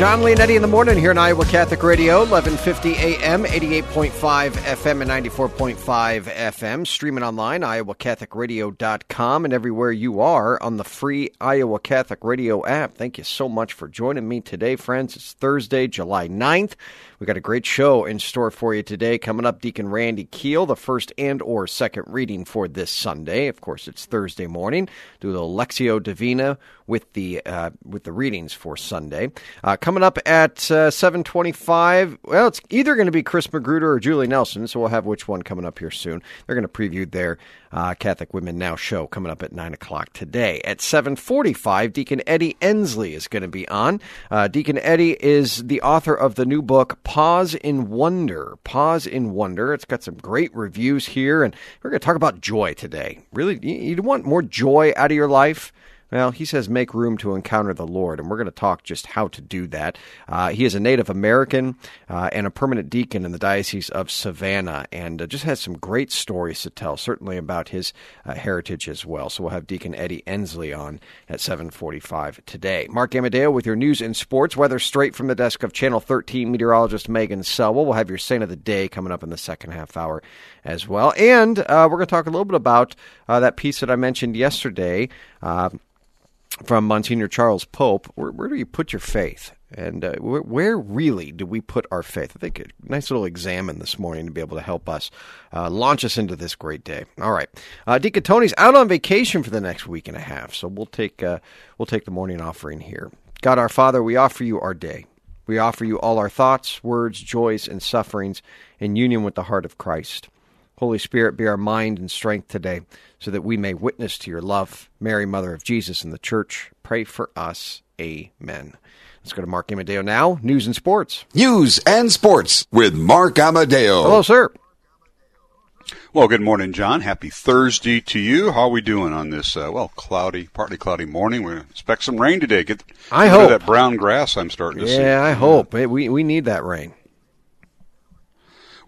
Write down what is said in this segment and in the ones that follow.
Jon Leonetti in the morning here on Iowa Catholic Radio, 1150 AM, 88.5 FM, and 94.5 FM. Streaming online, iowacatholicradio.com, and everywhere you are on the free Iowa Catholic Radio app. Thank you so much for joining me today, friends. It's Thursday, July 9th. We got a great show in store for you today. Coming up, Deacon Randy Keel, the first and or second reading for this Sunday. Of course, it's Thursday morning. Do the Lectio Divina with the uh, with the readings for Sunday. Uh, coming up at uh, seven twenty-five. Well, it's either going to be Chris Magruder or Julie Nelson, so we'll have which one coming up here soon. They're going to preview their uh, Catholic Women Now show coming up at nine o'clock today. At seven forty-five, Deacon Eddie Ensley is going to be on. Uh, Deacon Eddie is the author of the new book Pause in Wonder. Pause in Wonder. It's got some great reviews here, and we're going to talk about joy today. Really, you want more joy out of your life? Well, he says make room to encounter the Lord, and we're going to talk just how to do that. Uh, he is a Native American uh, and a permanent deacon in the Diocese of Savannah, and uh, just has some great stories to tell, certainly about his uh, heritage as well. So we'll have Deacon Eddie Ensley on at 7:45 today. Mark Amadeo with your news and sports weather straight from the desk of Channel 13 meteorologist Megan Selwell. We'll have your saint of the day coming up in the second half hour as well, and uh, we're going to talk a little bit about uh, that piece that I mentioned yesterday from Monsignor Charles Pope. Where, where do you put your faith? And uh, where, where, really do we put our faith? I think a nice little examine this morning to be able to help us uh, launch us into this great day. All right, uh, Deacon Tony's out on vacation for the next week and a half, so we'll take uh, we'll take the morning offering here. God, our Father, we offer you our day. We offer you all our thoughts, words, joys, and sufferings in union with the heart of Christ. Holy Spirit, be our mind and strength today so that we may witness to your love. Mary, Mother of Jesus and the Church, pray for us. Amen. Let's go to Mark Amadeo now. News and sports. News and sports with Mark Amadeo. Hello, sir. Well, good morning, Jon. Happy Thursday to you. How are we doing on this, uh, well, cloudy, partly cloudy morning? We expect some rain today. Get I hope that brown grass I'm starting to yeah, see. Yeah, I hope. We, we need that rain.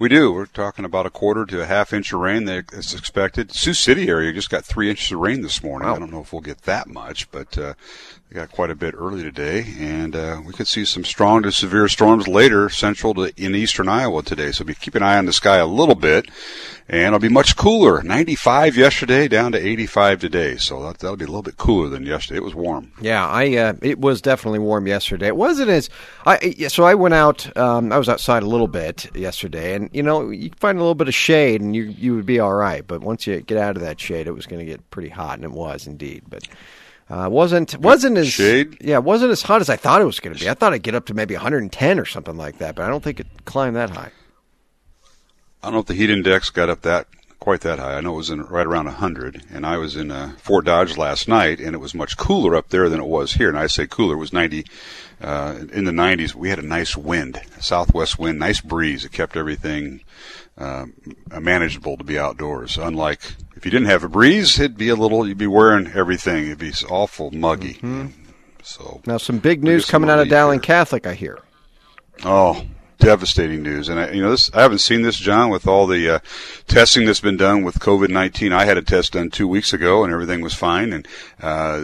We do. We're talking about a quarter to a half inch of rain that's expected. Sioux City area just got three inches of rain this morning. Wow. I don't know if we'll get that much, but uh, we got quite a bit early today, and uh, we could see some strong to severe storms later, central to in eastern Iowa today. So be keep an eye on the sky a little bit, and it'll be much cooler. 95 yesterday, down to 85 today. So that, that'll be a little bit cooler than yesterday. It was warm. Yeah, I uh, it was definitely warm yesterday. It wasn't as I so I went out. Um, I was outside a little bit yesterday, and you know you find a little bit of shade, and you you would be all right. But once you get out of that shade, it was going to get pretty hot, and it was indeed. But uh, wasn't wasn't as shade. Yeah, wasn't as hot as I thought it was going to be. I thought it'd get up to maybe 110 or something like that, but I don't think it climbed that high. I don't know if the heat index got up that quite that high. I know it was in right around 100, and I was in uh, Fort Dodge last night, and it was much cooler up there than it was here. And I say cooler, it was 90 uh, in the 90s. We had a nice wind, southwest wind, nice breeze. It kept everything uh, manageable to be outdoors. Unlike if you didn't have a breeze, it'd be a little. You'd be wearing everything. It'd be awful muggy. Mm-hmm. So now some big news coming out of Dowling here. Catholic, I hear. Oh, devastating news. And I, you know, this I haven't seen this, Jon, with all the uh, testing that's been done with COVID nineteen. I had a test done two weeks ago, and everything was fine. And uh,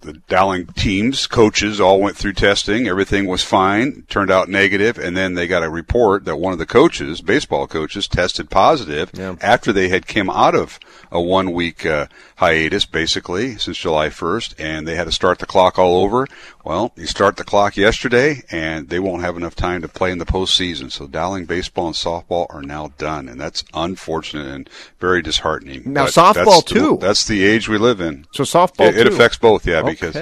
the Dowling teams, coaches, all went through testing. Everything was fine. Turned out negative, and then they got a report that one of the coaches, baseball coaches, tested positive yeah. after they had came out of a one week uh, hiatus, basically since July first, and they had to start the clock all over. Well, you start the clock yesterday, and they won't have enough time to play in the postseason. So Dowling baseball and softball are now done, and that's unfortunate and very disheartening. Now But softball that's too. The, that's the age we live in. So softball It, it affects both, yeah, because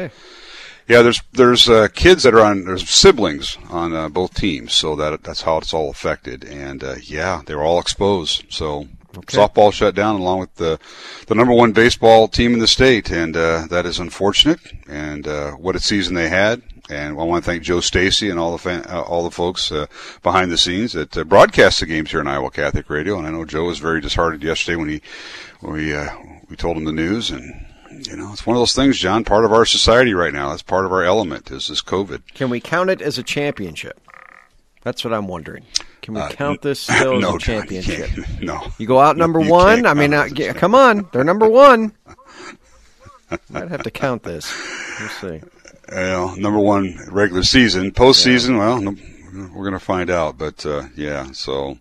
yeah, there's there's uh, kids that are on there's siblings on uh, both teams, so that that's how it's all affected. And uh, yeah, they're all exposed. So Okay. softball shut down along with the the number one baseball team in the state, and uh, that is unfortunate. And uh, what a season they had, And I want to thank Joe Stacy and all the fan, uh, all the folks uh, behind the scenes that uh, broadcast the games here in Iowa Catholic Radio. And I know Joe was very disheartened yesterday when he when we uh, we told him the news. And you know, it's one of those things, Jon. Part of our society right now. That's part of our element. Is this COVID? Can we count it as a championship? That's what I'm wondering. Can we uh, count this still no, as a championship? no. You go out number no, one. I mean, uh, come on, they're number one. I'd have to count this. Let's see. Well, number one regular season, postseason. Yeah. Well, we're going to find out. But uh, yeah, so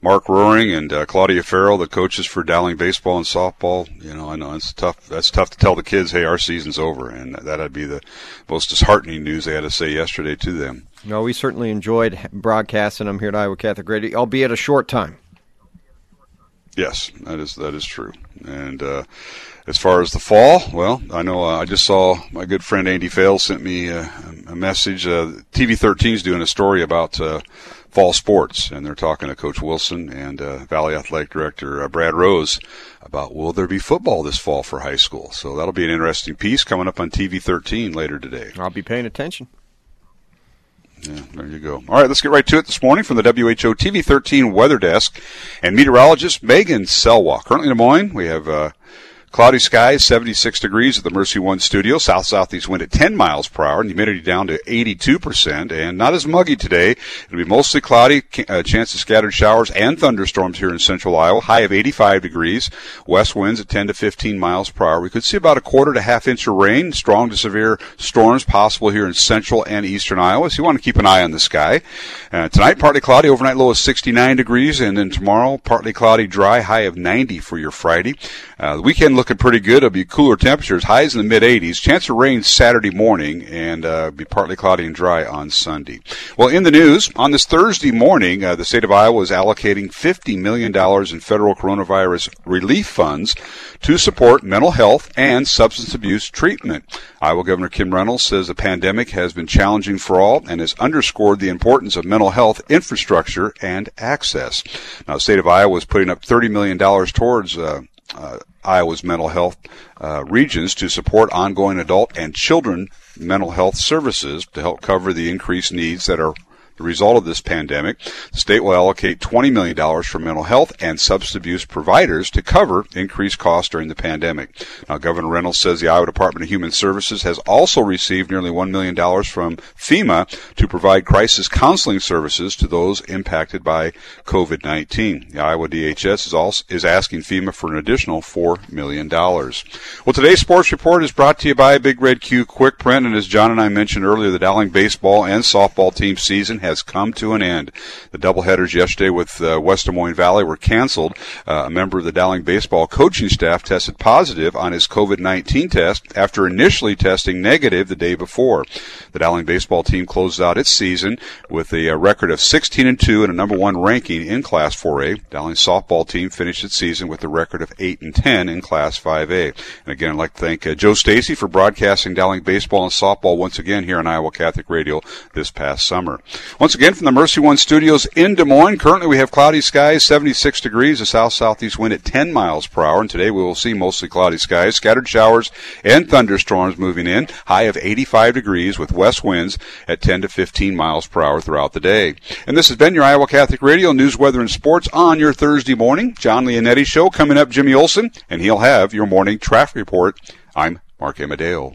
Mark Roaring and uh, Claudia Farrell, the coaches for Dowling baseball and softball. You know, I know it's tough. That's tough to tell the kids, "Hey, our season's over," and that'd be the most disheartening news they had to say yesterday to them. No, we certainly enjoyed broadcasting them here at Iowa Catholic Radio, albeit a short time. Yes, that is that is true. And uh, as far as the fall, well, I know uh, I just saw my good friend Andy Fales sent me uh, a message. Uh, TV 13 is doing a story about uh, fall sports, and they're talking to Coach Wilson and uh, Valley Athletic Director uh, Brad Rose about will there be football this fall for high school. So that'll be an interesting piece coming up on TV 13 later today. I'll be paying attention. Yeah, there you go. All right, let's get right to it this morning from the WHO TV 13 weather desk and meteorologist Megan Selwa. Currently in Des Moines, we have uh, Cloudy skies, 76 degrees at the Mercy One studio. South southeast wind at 10 miles per hour, and humidity down to 82%. And not as muggy today. It'll be mostly cloudy, uh, chance of scattered showers and thunderstorms here in central Iowa. High of 85 degrees. West winds at 10 to 15 miles per hour. We could see about a quarter to half inch of rain. Strong to severe storms possible here in central and eastern Iowa. So you want to keep an eye on the sky. Uh, tonight, partly cloudy. Overnight low of 69 degrees, and then tomorrow, partly cloudy, dry. High of 90 for your Friday. Uh, the weekend look looking pretty good. It'll be cooler temperatures, highs in the mid 80s. Chance of rain Saturday morning, and uh, be partly cloudy and dry on Sunday. Well, in the news on this Thursday morning, uh, the state of Iowa is allocating $50 million in federal coronavirus relief funds to support mental health and substance abuse treatment. Iowa Governor Kim Reynolds says the pandemic has been challenging for all and has underscored the importance of mental health infrastructure and access. Now, the state of Iowa is putting up $30 million towards uh, uh, Iowa's mental health uh, regions to support ongoing adult and children mental health services to help cover the increased needs that are the result of this pandemic, the state will allocate $20 million for mental health and substance abuse providers to cover increased costs during the pandemic. Now, Governor Reynolds says the Iowa Department of Human Services has also received nearly $1 million from FEMA to provide crisis counseling services to those impacted by COVID-19. The Iowa DHS is also is asking FEMA for an additional $4 million. Well, today's sports report is brought to you by Big Red Q Quick Print, and as Jon and I mentioned earlier, the Dowling baseball and softball team season has come to an end. The doubleheaders yesterday with uh, West Des Moines Valley were canceled. Uh, a member of the Dowling baseball coaching staff tested positive on his COVID-19 test after initially testing negative the day before. The Dowling baseball team closed out its season with a, a uh, record of 16 and 2 and a number one ranking in Class 4A. Dowling softball team finished its season with a record of 8 and 10 in Class 5A. And again, I'd like to thank uh, Joe Stacy for broadcasting Dowling baseball and softball once again here on Iowa Catholic Radio this past summer. Once again, from the Mercy One studios in Des Moines, currently we have cloudy skies, 76 degrees, a south southeast wind at 10 miles per hour. And today we will see mostly cloudy skies, scattered showers, and thunderstorms moving in. High of 85 degrees with west winds at 10 to 15 miles per hour throughout the day. And this has been your Iowa Catholic Radio News, Weather, and Sports on your Thursday morning. Jon Leonetti Show coming up, Jimmy Olson, and he'll have your morning traffic report. I'm Mark Amadeo.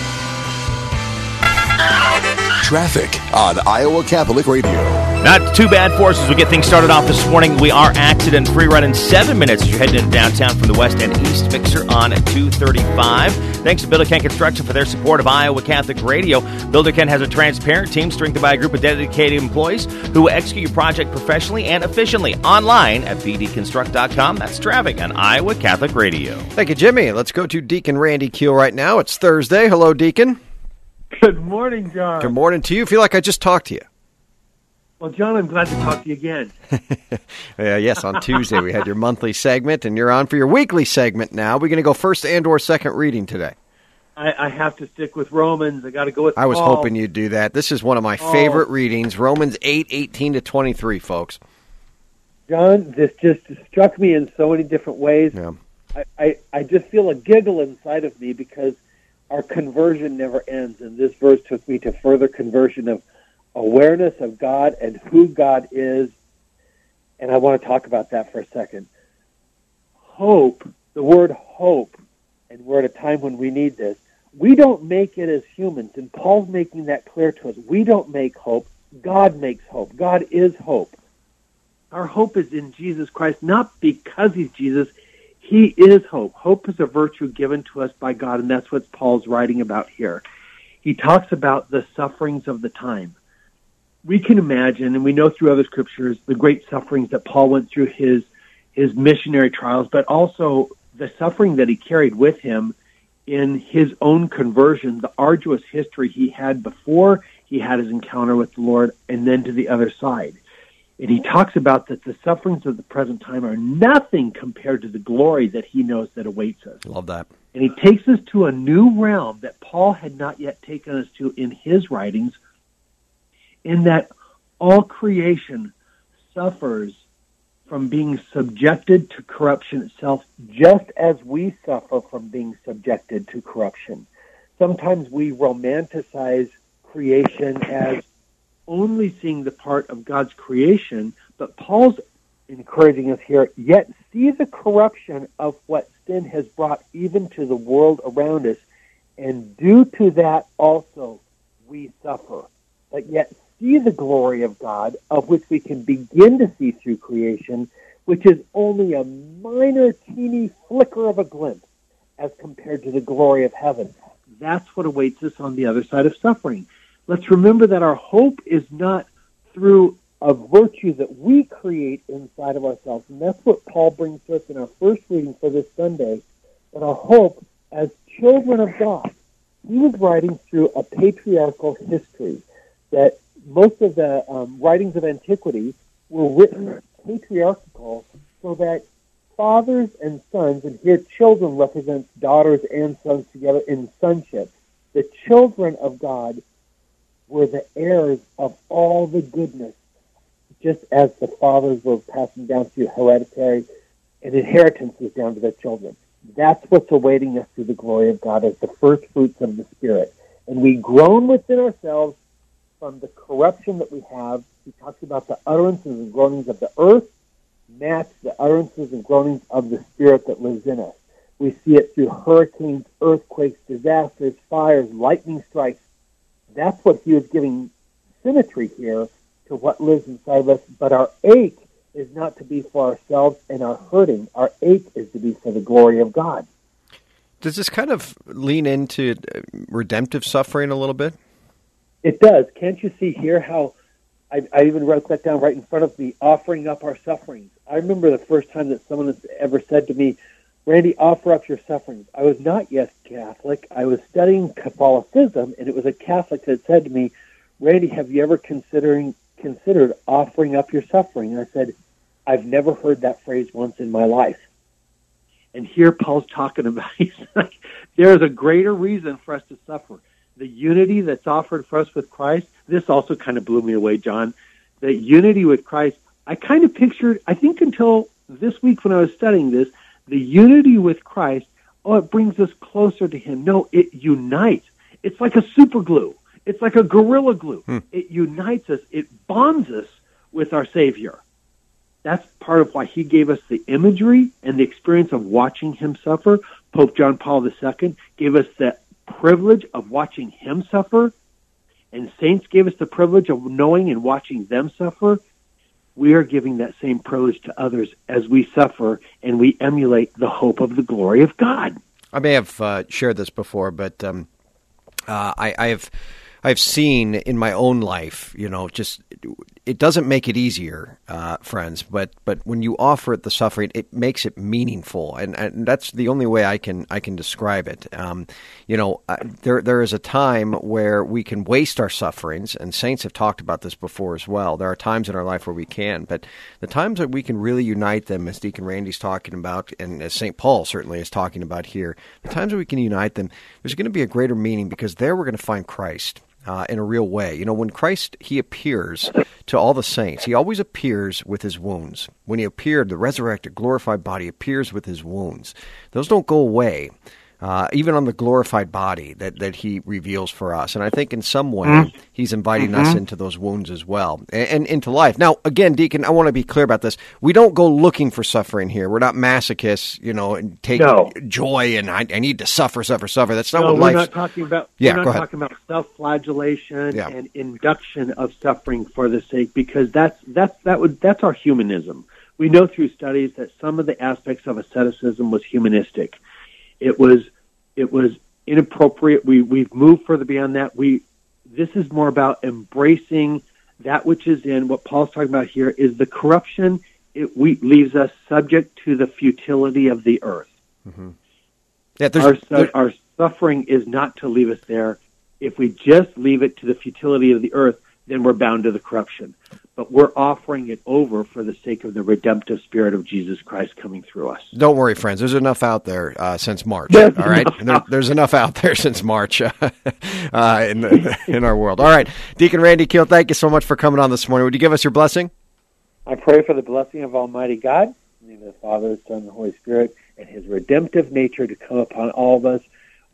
Traffic on Iowa Catholic Radio. Not too bad for us as we get things started off this morning. We are accident free running seven minutes as you're heading into downtown from the west and east mixer on 235. Thanks to Builder Ken Construction for their support of Iowa Catholic Radio. Builder Ken has a transparent team strengthened by a group of dedicated employees who execute your project professionally and efficiently online at bdconstruct.com. That's traffic on Iowa Catholic Radio. Thank you, Jimmy. Let's go to Deacon Randy Keel right now. It's Thursday. Hello, Deacon. Good morning, Jon. Good morning to you. Feel like I just talked to you. Well, Jon, I'm glad to talk to you again. yeah, yes, on Tuesday we had your monthly segment, and you're on for your weekly segment now. We're going to go first and or second reading today. I, I have to stick with Romans. I got to go with. I was Paul. hoping you'd do that. This is one of my Oh. favorite readings, Romans eight eighteen to twenty three, folks. Jon, this just struck me in so many different ways. Yeah. I, I, I just feel a giggle inside of me because our conversion never ends. And this verse took me to further conversion of awareness of God and who God is. And I want to talk about that for a second. Hope, the word hope, and we're at a time when we need this. We don't make it as humans, and Paul's making that clear to us. We don't make hope. God makes hope. God is hope. Our hope is in Jesus Christ, not because he's Jesus. He is hope. Hope is a virtue given to us by God, and that's what Paul's writing about here. He talks about the sufferings of the time. We can imagine, and we know through other scriptures, the great sufferings that Paul went through his his missionary trials, but also the suffering that he carried with him in his own conversion, the arduous history he had before he had his encounter with the Lord, and then to the other side. And he talks about that the sufferings of the present time are nothing compared to the glory that he knows that awaits us. Love that. And he takes us to a new realm that Paul had not yet taken us to in his writings, in that all creation suffers from being subjected to corruption itself, just as we suffer from being subjected to corruption. Sometimes we romanticize creation as only seeing the part of God's creation, but Paul's encouraging us here, yet see the corruption of what sin has brought even to the world around us, and due to that also we suffer. But yet see the glory of God, of which we can begin to see through creation, which is only a minor, teeny flicker of a glimpse as compared to the glory of heaven. That's what awaits us on the other side of suffering. Let's remember that our hope is not through a virtue that we create inside of ourselves. And that's what Paul brings to us in our first reading for this Sunday. But our hope as children of God. He was writing through a patriarchal history that most of the um, writings of antiquity were written patriarchal so that fathers and sons, and here children represents daughters and sons together in sonship, the children of God were the heirs of all the goodness, just as the fathers were passing down through hereditary and inheritances down to their children. That's what's awaiting us through the glory of God as the first fruits of the Spirit. And we groan within ourselves from the corruption that we have. He talks about the utterances and groanings of the earth match the utterances and groanings of the Spirit that lives in us. We see it through hurricanes, earthquakes, disasters, fires, lightning strikes. That's what he was giving symmetry here to what lives inside of us. But our ache is not to be for ourselves and our hurting. Our ache is to be for the glory of God. Does this kind of lean into uh, redemptive suffering a little bit? It does. Can't you see here how I, I even wrote that down right in front of me, offering up our sufferings. I remember the first time that someone has ever said to me, Randy, offer up your sufferings. I was not yet Catholic. I was studying Catholicism, and it was a Catholic that said to me, Randy, have you ever considering considered offering up your suffering? And I said, I've never heard that phrase once in my life. And here Paul's talking about he's like, there is a greater reason for us to suffer. The unity that's offered for us with Christ. This also kind of blew me away, Jon. The unity with Christ. I kind of pictured. I think until this week when I was studying this, the unity with Christ. Oh, it brings us closer to Him. No, it unites. It's like a super glue. It's like a gorilla glue. Hmm. It unites us. It bonds us with our Savior. That's part of why he gave us the imagery and the experience of watching him suffer. Pope John Paul II gave us the privilege of watching him suffer, and saints gave us the privilege of knowing and watching them suffer. We are giving that same privilege to others as we suffer and we emulate the hope of the glory of God. I may have uh, shared this before, but um, uh, I, I have I've seen in my own life, you know, just it doesn't make it easier, uh, friends. But but when you offer it the suffering, it makes it meaningful, and, and that's the only way I can I can describe it. Um, you know, uh, there there is a time where we can waste our sufferings, and saints have talked about this before as well. There are times in our life where we can, but the times that we can really unite them, as Deacon Randy's talking about, and as Saint Paul certainly is talking about here, the times that we can unite them, there's going to be a greater meaning because there we're going to find Christ uh, in a real way. You know, when Christ he appears to all the saints, he always appears with his wounds. When he appeared, the resurrected, glorified body appears with his wounds. Those don't go away uh, even on the glorified body that, that he reveals for us. And I think in some way mm-hmm. he's inviting mm-hmm. us into those wounds as well and, and, into life. Now, again, Deacon, I want to be clear about this. We don't go looking for suffering here. We're not masochists, you know, and take no. joy and I, I, need to suffer, suffer, suffer. That's not no, what we're life. not talking about. Yeah, we're not talking about self-flagellation yeah. and induction of suffering for the sake, because that's that's that would that's our humanism. We know through studies that some of the aspects of asceticism was humanistic it was it was inappropriate. We we've moved further beyond that. We this is more about embracing that which is in what Paul's talking about here is the corruption. It we, leaves us subject to the futility of the earth. Mm-hmm. Yeah, our, our suffering is not to leave us there. If we just leave it to the futility of the earth, then we're bound to the corruption but we're offering it over for the sake of the redemptive spirit of Jesus Christ coming through us. Don't worry, friends. There's enough out there uh, since March. There's all right, there, there's enough out there since March uh, in the, in our world. All right, Deacon Randy Keel, thank you so much for coming on this morning. Would you give us your blessing? I pray for the blessing of Almighty God, in the Father, the Son, and the Holy Spirit, and His redemptive nature to come upon all of us.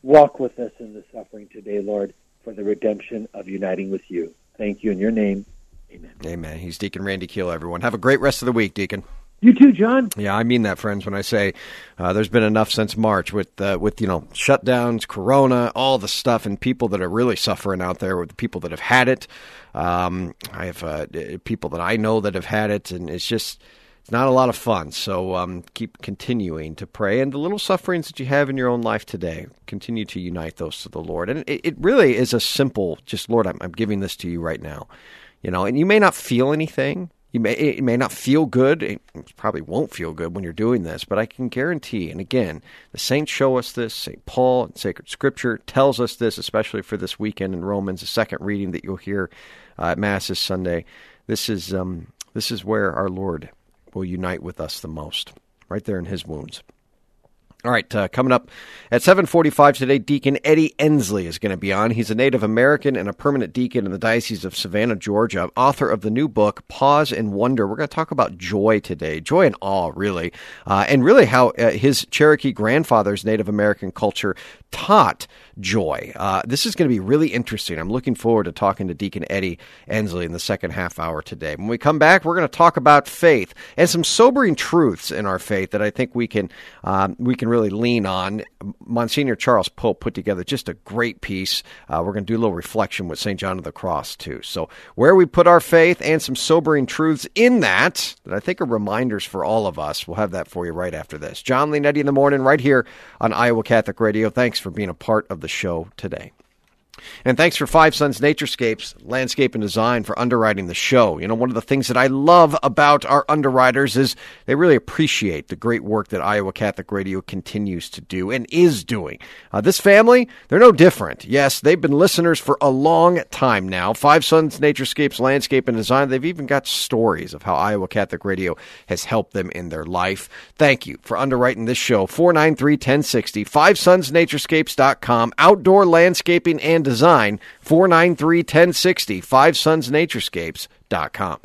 Walk with us in the suffering today, Lord, for the redemption of uniting with you. Thank you in your name. Amen. Amen. He's Deacon Randy Keel, everyone. Have a great rest of the week, Deacon. You too, Jon. Yeah, I mean that, friends. When I say uh, there's been enough since March with uh, with you know shutdowns, Corona, all the stuff, and people that are really suffering out there with the people that have had it. Um, I have uh, people that I know that have had it, and it's just it's not a lot of fun. So um, keep continuing to pray, and the little sufferings that you have in your own life today, continue to unite those to the Lord. And it, it really is a simple, just Lord, I'm, I'm giving this to you right now you know, and you may not feel anything. You may it may not feel good. It probably won't feel good when you're doing this, but I can guarantee. And again, the saints show us this. Saint Paul in Sacred Scripture tells us this, especially for this weekend in Romans, the second reading that you'll hear uh, at Mass this Sunday. This is um, this is where our Lord will unite with us the most, right there in His wounds. All right, uh, coming up at 7:45 today, Deacon Eddie Ensley is going to be on. He's a Native American and a permanent deacon in the Diocese of Savannah, Georgia, author of the new book Pause and Wonder. We're going to talk about joy today, joy and awe, really, uh, and really how uh, his Cherokee grandfather's Native American culture taught joy. Uh, this is going to be really interesting. I'm looking forward to talking to Deacon Eddie Ensley in the second half hour today. When we come back, we're going to talk about faith and some sobering truths in our faith that I think we can um, we can really lean on. Monsignor Charles Pope put together just a great piece. Uh, we're going to do a little reflection with St. John of the Cross too. So where we put our faith and some sobering truths in that that I think are reminders for all of us. We'll have that for you right after this. Jon Leonetti in the morning, right here on Iowa Catholic Radio. Thanks for being a part of the the show today. And thanks for Five Sons Naturescapes Landscape and Design for underwriting the show. You know, one of the things that I love about our underwriters is they really appreciate the great work that Iowa Catholic Radio continues to do and is doing. Uh, this family, they're no different. Yes, they've been listeners for a long time now. Five Sons Naturescapes Landscape and Design, they've even got stories of how Iowa Catholic Radio has helped them in their life. Thank you for underwriting this show. 493 1060, FiveSonsNaturescapes.com, outdoor landscaping and design 493 1060 fivesonsnaturescapes.com.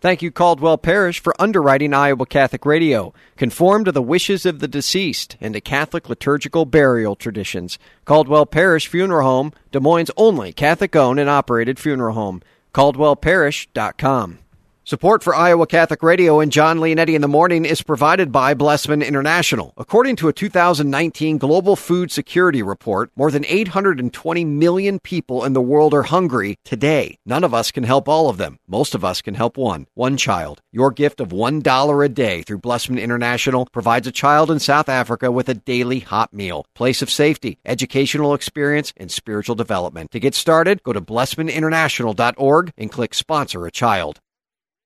Thank you, Caldwell Parish, for underwriting Iowa Catholic Radio. Conform to the wishes of the deceased and to Catholic liturgical burial traditions. Caldwell Parish Funeral Home, Des Moines' only Catholic owned and operated funeral home. CaldwellParish.com. Support for Iowa Catholic Radio and John Leonetti in the morning is provided by Blessman International. According to a 2019 Global Food Security Report, more than 820 million people in the world are hungry today. None of us can help all of them. Most of us can help one, one child. Your gift of $1 a day through Blessman International provides a child in South Africa with a daily hot meal, place of safety, educational experience, and spiritual development. To get started, go to blessmaninternational.org and click sponsor a child.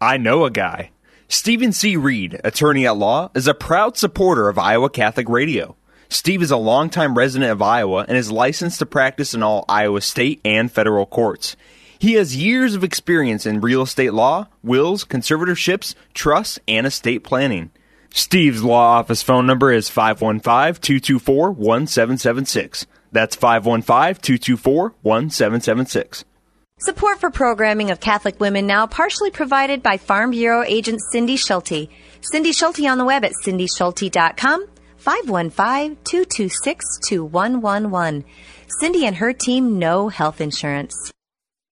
I know a guy. Stephen C. Reed, attorney at law, is a proud supporter of Iowa Catholic Radio. Steve is a longtime resident of Iowa and is licensed to practice in all Iowa state and federal courts. He has years of experience in real estate law, wills, conservatorships, trusts, and estate planning. Steve's law office phone number is 515 224 1776. That's 515 224 1776. Support for programming of Catholic Women Now partially provided by Farm Bureau agent Cindy Schulte. Cindy Schulte on the web at cindyschulte.com, 515-226-2111. Cindy and her team know health insurance.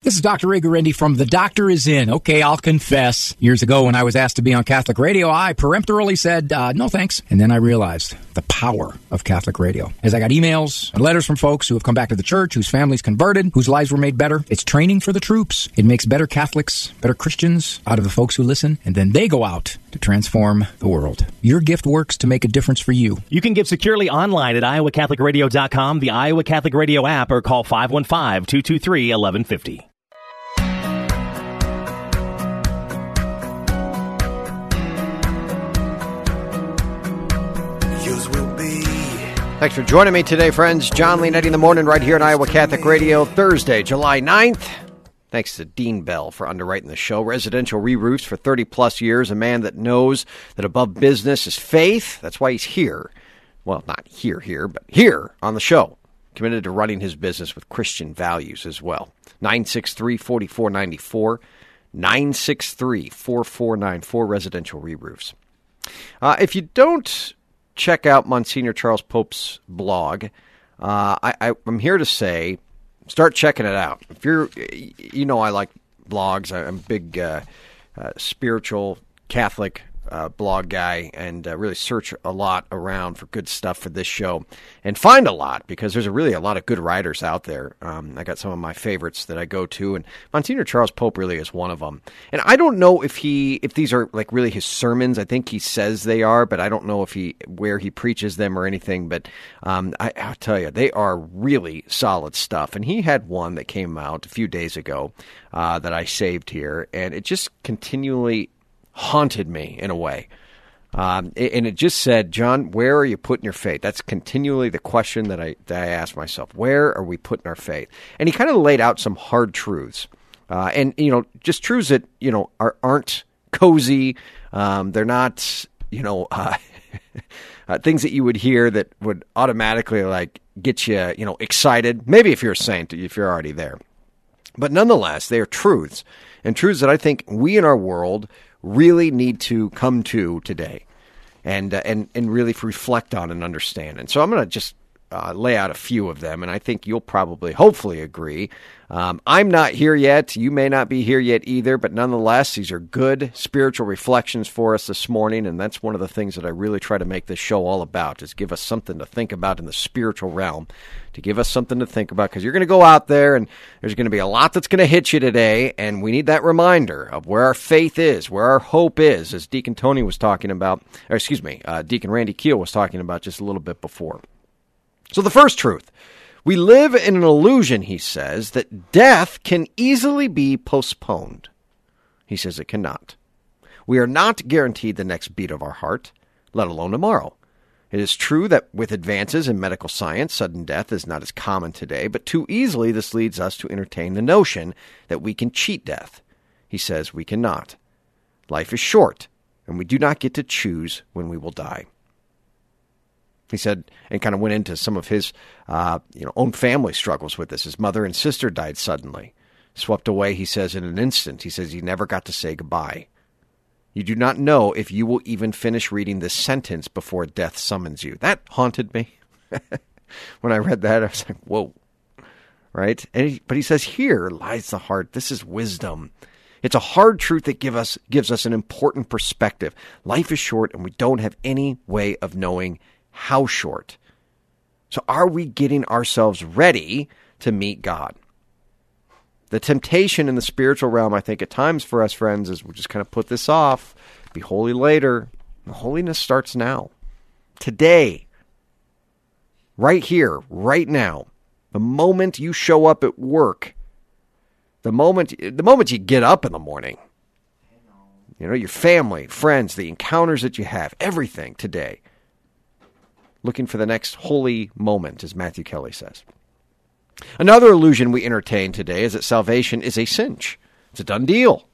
This is Dr. Ray from The Doctor Is In. Okay, I'll confess. Years ago, when I was asked to be on Catholic radio, I peremptorily said, uh, no thanks. And then I realized the power of Catholic radio. As I got emails and letters from folks who have come back to the church, whose families converted, whose lives were made better, it's training for the troops. It makes better Catholics, better Christians out of the folks who listen, and then they go out to transform the world. Your gift works to make a difference for you. You can give securely online at iowacatholicradio.com, the Iowa Catholic Radio app, or call 515 223 1150. Thanks for joining me today, friends. Jon Leonetti in the morning right here on Iowa Catholic Radio, Thursday, July 9th. Thanks to Dean Bell for underwriting the show. Residential re-roofs for 30 plus years. A man that knows that above business is faith. That's why he's here. Well, not here, here, but here on the show. Committed to running his business with Christian values as well. 963 4494. 963 4494 residential re roofs. Uh, if you don't check out Monsignor Charles Pope's blog. Uh, I, am here to say, start checking it out. If you're, you know, I like blogs. I'm a big uh, uh, spiritual Catholic uh, blog guy and uh, really search a lot around for good stuff for this show and find a lot because there's a really a lot of good writers out there. Um, I got some of my favorites that I go to, and Monsignor Charles Pope really is one of them. And I don't know if he if these are like really his sermons. I think he says they are, but I don't know if he where he preaches them or anything. But um, I, I'll tell you, they are really solid stuff. And he had one that came out a few days ago uh, that I saved here, and it just continually haunted me in a way. Um, and it just said, Jon, where are you putting your faith? That's continually the question that I, that I ask myself. Where are we putting our faith? And he kind of laid out some hard truths. Uh, and, you know, just truths that, you know, are, aren't cozy. Um, they're not, you know, uh, uh, things that you would hear that would automatically, like, get you, you know, excited. Maybe if you're a saint, if you're already there. But nonetheless, they are truths. And truths that I think we in our world really need to come to today and uh, and and really reflect on and understand. And so I'm going to just uh, lay out a few of them, and I think you'll probably, hopefully, agree. Um, I'm not here yet. You may not be here yet either, but nonetheless, these are good spiritual reflections for us this morning, and that's one of the things that I really try to make this show all about: is give us something to think about in the spiritual realm, to give us something to think about, because you're going to go out there, and there's going to be a lot that's going to hit you today, and we need that reminder of where our faith is, where our hope is, as Deacon Tony was talking about, or excuse me, uh, Deacon Randy Keel was talking about just a little bit before. So, the first truth we live in an illusion, he says, that death can easily be postponed. He says it cannot. We are not guaranteed the next beat of our heart, let alone tomorrow. It is true that with advances in medical science, sudden death is not as common today, but too easily this leads us to entertain the notion that we can cheat death. He says we cannot. Life is short, and we do not get to choose when we will die. He said, and kind of went into some of his, uh, you know, own family struggles with this. His mother and sister died suddenly, swept away. He says in an instant. He says he never got to say goodbye. You do not know if you will even finish reading this sentence before death summons you. That haunted me. when I read that, I was like, whoa. Right? He, but he says, here lies the heart. This is wisdom. It's a hard truth that give us, gives us an important perspective. Life is short, and we don't have any way of knowing how short. So, are we getting ourselves ready to meet God? The temptation in the spiritual realm, I think, at times for us, friends, is we'll just kind of put this off, be holy later. The holiness starts now, today, right here, right now. The moment you show up at work, the moment the moment you get up in the morning, you know, your family, friends, the encounters that you have, everything today. Looking for the next holy moment, as Matthew Kelly says. Another illusion we entertain today is that salvation is a cinch. It's a done deal.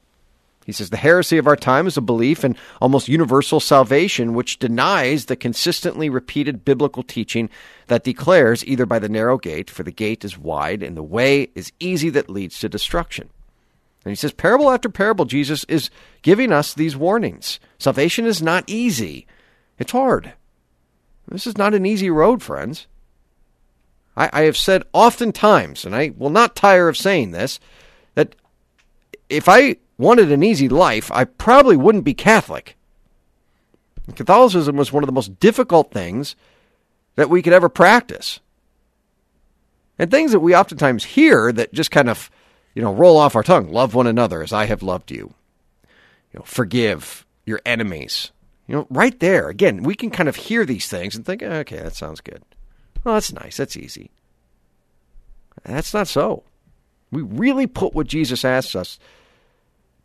He says the heresy of our time is a belief in almost universal salvation, which denies the consistently repeated biblical teaching that declares either by the narrow gate, for the gate is wide and the way is easy that leads to destruction. And he says, parable after parable, Jesus is giving us these warnings. Salvation is not easy, it's hard. This is not an easy road, friends. I, I have said oftentimes, and I will not tire of saying this, that if I wanted an easy life, I probably wouldn't be Catholic. Catholicism was one of the most difficult things that we could ever practice. And things that we oftentimes hear that just kind of, you know, roll off our tongue. Love one another as I have loved you. You know, forgive your enemies. You know, right there, again, we can kind of hear these things and think, okay, that sounds good. Well, that's nice. That's easy. That's not so. We really put what Jesus asks us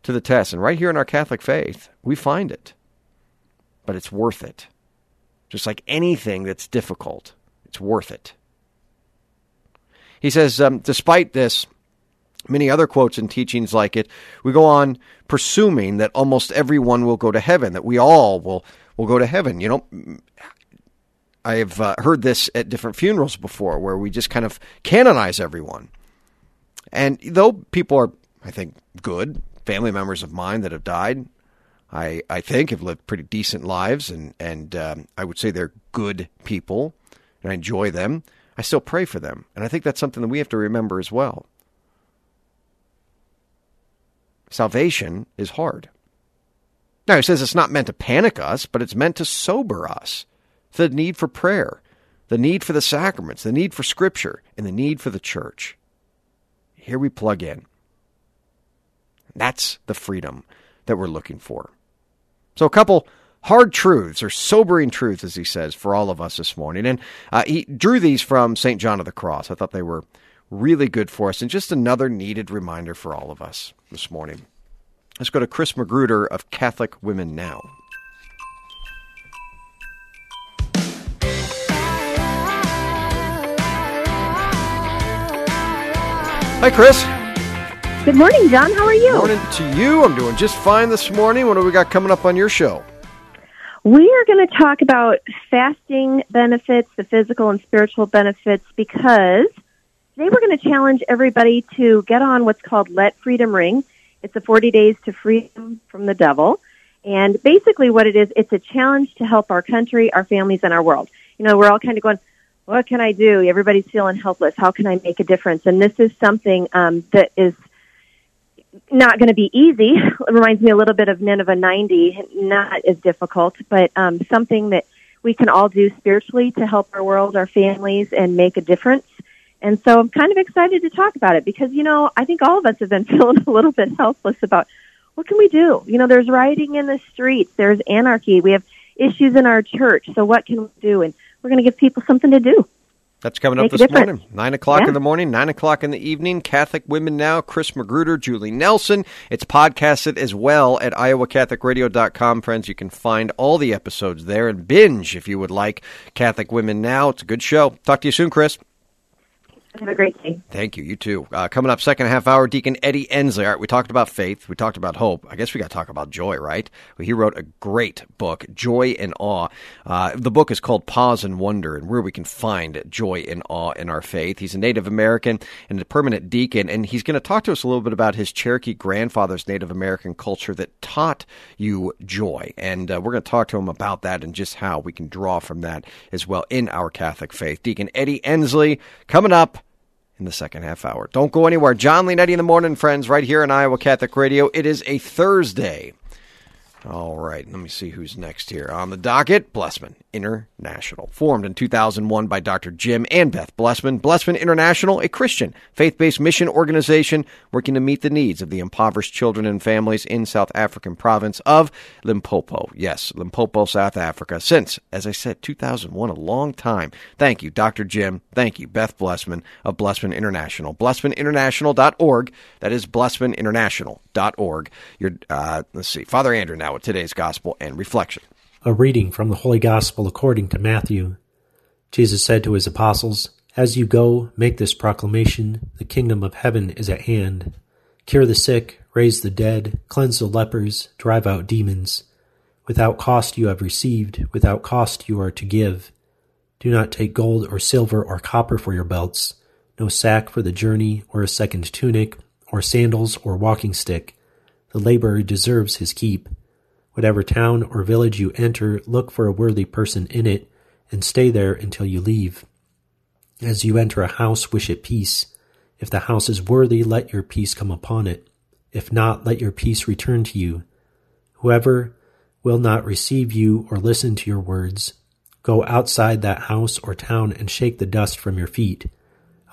to the test. And right here in our Catholic faith, we find it. But it's worth it. Just like anything that's difficult, it's worth it. He says, um, despite this, many other quotes and teachings like it, we go on presuming that almost everyone will go to heaven, that we all will, will go to heaven. You know, I've uh, heard this at different funerals before where we just kind of canonize everyone. And though people are, I think, good, family members of mine that have died, I, I think have lived pretty decent lives, and, and um, I would say they're good people, and I enjoy them. I still pray for them. And I think that's something that we have to remember as well. Salvation is hard. Now, he says it's not meant to panic us, but it's meant to sober us the need for prayer, the need for the sacraments, the need for scripture, and the need for the church. Here we plug in. That's the freedom that we're looking for. So, a couple hard truths or sobering truths, as he says, for all of us this morning. And uh, he drew these from St. John of the Cross. I thought they were really good for us and just another needed reminder for all of us this morning. Let's go to Chris Magruder of Catholic Women Now. Hi, Chris. Good morning, Jon. How are you? Morning to you. I'm doing just fine this morning. What do we got coming up on your show? We are going to talk about fasting benefits, the physical and spiritual benefits, because today we're going to challenge everybody to get on what's called Let Freedom Ring. It's a 40 days to freedom from the devil. And basically, what it is, it's a challenge to help our country, our families, and our world. You know, we're all kind of going, what can I do? Everybody's feeling helpless. How can I make a difference? And this is something um, that is not going to be easy. It reminds me a little bit of Nineveh 90, not as difficult, but um, something that we can all do spiritually to help our world, our families, and make a difference. And so I'm kind of excited to talk about it because, you know, I think all of us have been feeling a little bit helpless about what can we do? You know, there's rioting in the streets, there's anarchy, we have issues in our church, so what can we do? And we're going to give people something to do. That's coming up Make a this morning. Nine o'clock Yeah. in the morning, nine o'clock in the evening. Catholic Women Now, Chris Magruder, Julie Nelson. It's podcasted as well at iowacatholicradio.com. Friends, you can find all the episodes there and binge if you would like Catholic Women Now. It's a good show. Talk to you soon, Chris. Have a great day. Thank you. You too. Uh, coming up, second half hour, Deacon Eddie Ensley. All right, we talked about faith. We talked about hope. I guess we got to talk about joy, right? Well, he wrote a great book, Joy and Awe. Uh, the book is called Pause and Wonder, and where we can find joy and awe in our faith. He's a Native American and a permanent deacon, and he's going to talk to us a little bit about his Cherokee grandfather's Native American culture that taught you joy. And uh, we're going to talk to him about that and just how we can draw from that as well in our Catholic faith. Deacon Eddie Ensley coming up in the second half hour. Don't go anywhere. Jon Leonetti in the morning, friends, right here on Iowa Catholic Radio. It is a Thursday. All right, let me see who's next here. On the docket, Blessman International. Formed in 2001 by Dr. Jim and Beth Blessman. Blessman International, a Christian, faith based mission organization working to meet the needs of the impoverished children and families in South African province of Limpopo. Yes, Limpopo, South Africa. Since, as I said, 2001, a long time. Thank you, Dr. Jim. Thank you, Beth Blessman of Blessman International. BlessmanInternational.org. That is BlessmanInternational.org. Your, uh, let's see, Father Andrew now with today's gospel and reflection. A reading from the Holy Gospel according to Matthew. Jesus said to his apostles, As you go, make this proclamation the kingdom of heaven is at hand. Cure the sick, raise the dead, cleanse the lepers, drive out demons. Without cost you have received, without cost you are to give. Do not take gold or silver or copper for your belts, no sack for the journey, or a second tunic, or sandals or walking stick. The laborer deserves his keep. Whatever town or village you enter, look for a worthy person in it, and stay there until you leave. As you enter a house, wish it peace. If the house is worthy, let your peace come upon it. If not, let your peace return to you. Whoever will not receive you or listen to your words, go outside that house or town and shake the dust from your feet.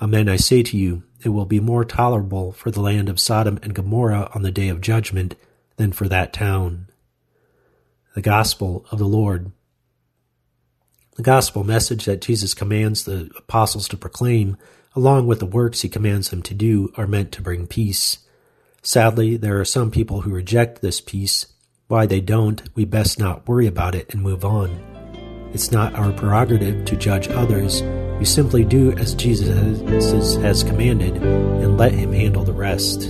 Amen, I say to you, it will be more tolerable for the land of Sodom and Gomorrah on the day of judgment than for that town. The Gospel of the Lord. The gospel message that Jesus commands the apostles to proclaim, along with the works he commands them to do, are meant to bring peace. Sadly, there are some people who reject this peace. Why they don't, we best not worry about it and move on. It's not our prerogative to judge others. We simply do as Jesus has commanded and let him handle the rest.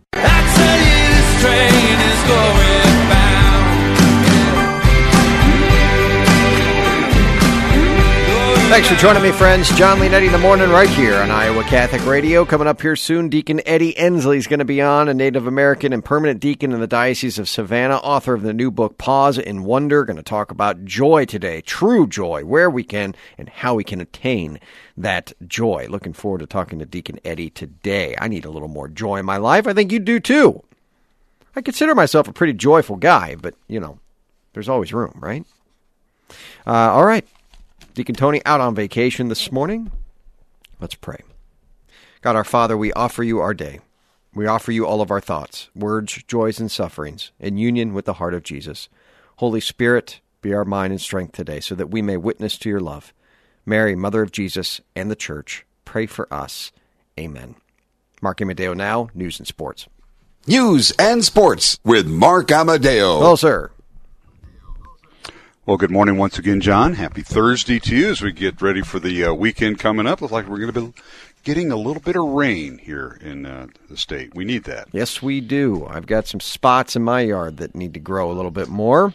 This train is going Thanks for joining me, friends. Jon Leonetti in the morning, right here on Iowa Catholic Radio. Coming up here soon, Deacon Eddie Ensley is going to be on, a Native American and permanent deacon in the Diocese of Savannah, author of the new book Pause in Wonder. Going to talk about joy today, true joy, where we can and how we can attain that joy. Looking forward to talking to Deacon Eddie today. I need a little more joy in my life. I think you do too. I consider myself a pretty joyful guy, but you know, there's always room, right? Uh, all right. Deacon Tony out on vacation this morning. Let's pray. God our Father, we offer you our day. We offer you all of our thoughts, words, joys, and sufferings in union with the heart of Jesus. Holy Spirit, be our mind and strength today so that we may witness to your love. Mary, Mother of Jesus and the Church, pray for us. Amen. Mark Amadeo now, news and sports. News and sports with Mark Amadeo. Well, sir. Well, good morning once again, Jon. Happy Thursday to you as we get ready for the uh, weekend coming up. Looks like we're going to be getting a little bit of rain here in uh, the state. We need that. Yes, we do. I've got some spots in my yard that need to grow a little bit more.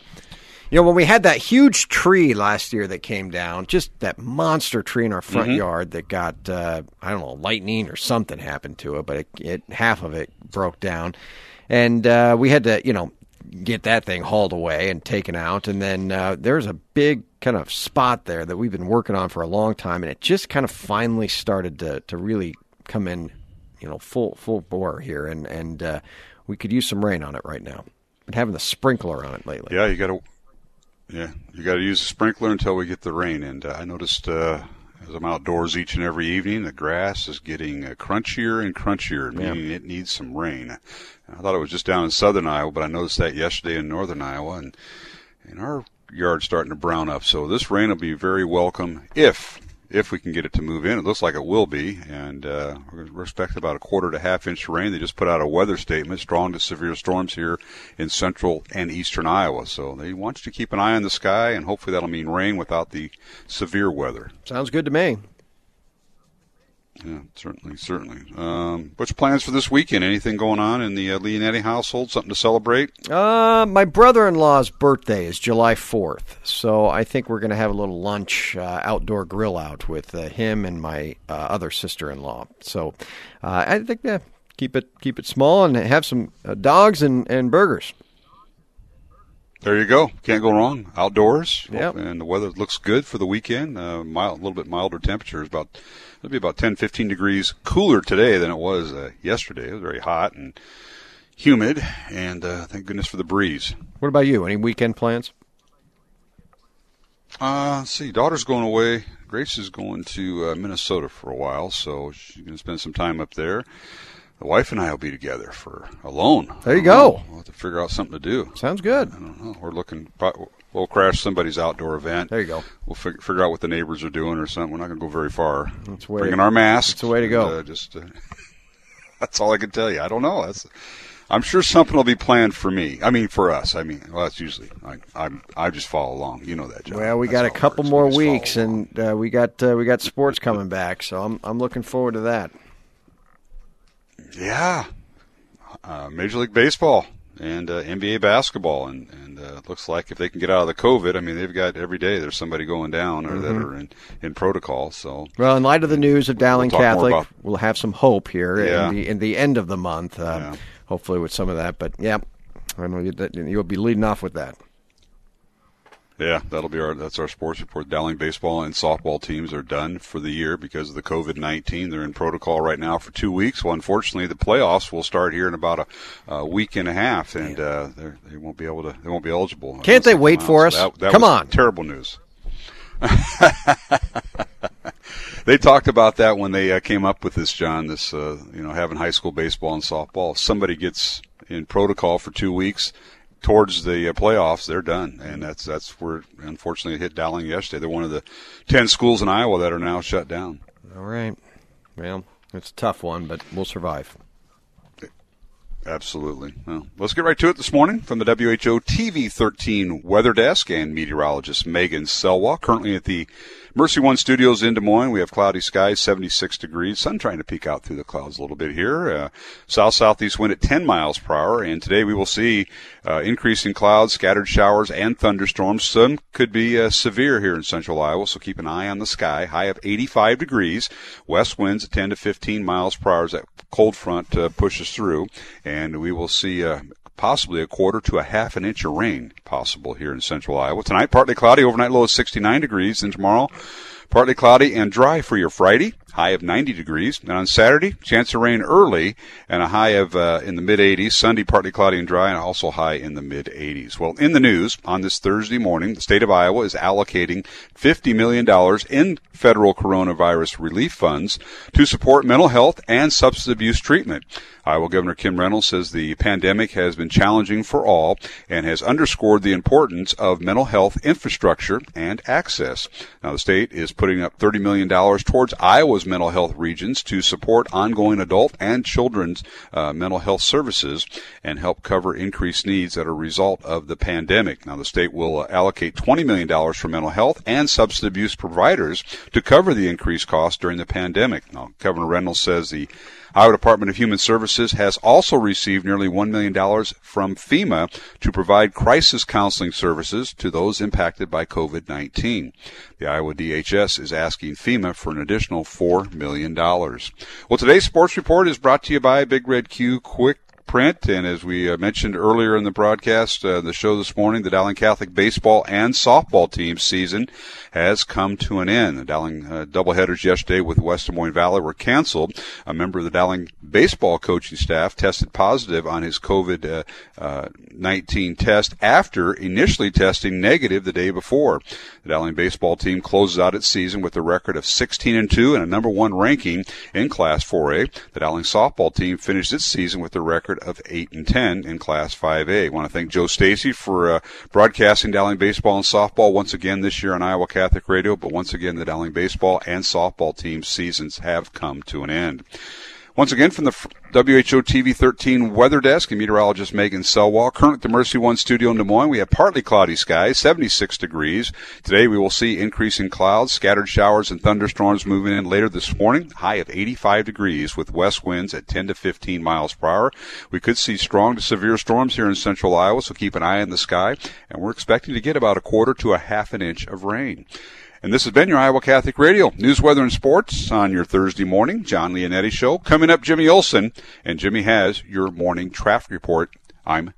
You know, when we had that huge tree last year that came down, just that monster tree in our front Mhm. yard that got, uh, I don't know, lightning or something happened to it, but it, it half of it broke down. And uh, we had to, you know, get that thing hauled away and taken out. And then uh, there's a big kind of spot there that we've been working on for a long time, and it just kind of finally started to, to really come in, you know, full full bore here, and and uh, we could use some rain on it right now. Been having the sprinkler on it lately. Yeah, you got to. Yeah, you got to use a sprinkler until we get the rain. And uh, I noticed uh, as I'm outdoors each and every evening, the grass is getting uh, crunchier and crunchier, Yeah. meaning it needs some rain. I thought it was just down in southern Iowa, but I noticed that yesterday in northern Iowa, and and our yard's starting to brown up. So this rain will be very welcome if if we can get it to move in. It looks like it will be, and uh, we're expecting about a quarter to half inch rain. They just put out a weather statement: strong to severe storms here in central and eastern Iowa. So they want you to keep an eye on the sky, and hopefully that'll mean rain without the severe weather. Sounds good to me. Yeah, certainly, certainly. Um, what's your plans for this weekend? Anything going on in the uh, Leonetti household? Something to celebrate? Uh, my brother-in-law's birthday is July 4th, so I think we're going to have a little lunch, uh, outdoor grill out with uh, him and my uh, other sister-in-law. So uh, I think yeah, keep it keep it small and have some uh, dogs and, and burgers. There you go. Can't go wrong. Outdoors. Yep. And the weather looks good for the weekend. Uh, mild, a little bit milder temperatures. About it'll be about 10, 15 degrees cooler today than it was uh, yesterday. It was very hot and humid, and uh, thank goodness for the breeze. What about you? Any weekend plans? Uh, let's see, daughter's going away. Grace is going to uh, Minnesota for a while, so she's going to spend some time up there. The wife and I will be together for alone. There you go. know. We'll have to figure out something to do. Sounds good. I don't know. We're looking. We'll crash somebody's outdoor event. There you go. We'll fig- figure out what the neighbors are doing or something. We're not going to go very far. That's way- Bringing our masks. that's the way to go. and, uh, just uh, that's all I can tell you. I don't know. That's. I'm sure something will be planned for me. I mean, for us. I mean, well, that's usually I. I'm. I just follow along. You know that, Jon. Well, we got a couple more weeks, and uh, we got uh, we got sports coming back, so I'm I'm looking forward to that. Yeah, uh, Major League Baseball and uh, NBA basketball, and and uh, it looks like if they can get out of the COVID, I mean, they've got every day there's somebody going down or that Mhm. are in in protocol. So Well, in light of the news of Dowling more Catholic, about- we'll have some hope here Yeah. in the in the end of the month. Uh, Hopefully, with some of that. But yeah, I know you- that- you'll be leading off with that. Yeah, that'll be our that's our sports report. Dowling baseball and softball teams are done for the year because of the COVID nineteen. They're in protocol right now for two weeks. Well, unfortunately, the playoffs will start here in about a, a week and a half, and uh, they're- they won't be able to. They won't be eligible. Can't they wait out. for So us? that- that Come on. terrible news. they talked about that when they uh, came up with this, Jon. This, uh, you know, having high school baseball and softball. If somebody gets in protocol for two weeks towards the uh, playoffs, they're done, and that's that's where unfortunately it hit Dowling yesterday. They're one of the ten schools in Iowa that are now shut down. All right. Well, it's a tough one, but we'll survive. Absolutely. Well, let's get right to it this morning from the WHO TV 13 weather desk and meteorologist Megan Selwa. Currently at the Mercy One Studios in Des Moines, we have cloudy skies, 76 degrees. Sun trying to peek out through the clouds a little bit here. Uh, south southeast wind at 10 miles per hour. And today we will see uh, increasing clouds, scattered showers, and thunderstorms. Some could be uh, severe here in central Iowa, so keep an eye on the sky. High of 85 degrees. West winds at 10 to 15 miles per hour as that cold front uh, pushes through. And we will see uh, possibly a quarter to a half an inch of rain possible here in central Iowa. Tonight, partly cloudy, overnight low of 69 degrees. And tomorrow, partly cloudy and dry for your Friday, high of 90 degrees. And on Saturday, chance of rain early and a high of uh, in the mid 80s. Sunday, partly cloudy and dry, and also high in the mid 80s. Well, in the news on this Thursday morning, the state of Iowa is allocating $50 million in federal coronavirus relief funds to support mental health and substance abuse treatment. Iowa Governor Kim Reynolds says the pandemic has been challenging for all and has underscored the importance of mental health infrastructure and access. Now, the state is putting up $30 million towards Iowa's mental health regions to support ongoing adult and children's uh, mental health services and help cover increased needs that are a result of the pandemic. Now, the state will uh, allocate $20 million for mental health and substance abuse providers to cover the increased costs during the pandemic. Now, Governor Reynolds says the Iowa Department of Human Services has also received nearly $1 million from FEMA to provide crisis counseling services to those impacted by COVID-19. The Iowa DHS is asking FEMA for an additional $4 million. Well, today's sports report is brought to you by Big Red Q Quick print. And as we uh, mentioned earlier in the broadcast, uh, the show this morning, the Dowling Catholic baseball and softball team season has come to an end. The Dowling uh, doubleheaders yesterday with West Des Moines Valley were canceled. A member of the Dowling baseball coaching staff tested positive on his COVID uh, uh, 19 test after initially testing negative the day before. The Dowling baseball team closes out its season with a record of 16 and 2 and a number one ranking in Class 4A. The Dowling softball team finished its season with a record of 8 and 10 in Class 5A. I want to thank Joe Stacy for uh, broadcasting Dowling baseball and softball once again this year on Iowa Catholic Radio. But once again, the Dowling baseball and softball team seasons have come to an end. Once again, from the WHO TV 13 weather desk and meteorologist Megan Selwall. Current at the Mercy One studio in Des Moines, we have partly cloudy skies, 76 degrees. Today we will see increasing clouds, scattered showers and thunderstorms moving in later this morning. High of 85 degrees with west winds at 10 to 15 miles per hour. We could see strong to severe storms here in central Iowa, so keep an eye on the sky. And we're expecting to get about a quarter to a half an inch of rain. And this has been your Iowa Catholic Radio news, weather, and sports on your Thursday morning. Jon Leonetti Show. Coming up, Jimmy Olson. And Jimmy has your morning traffic report. I'm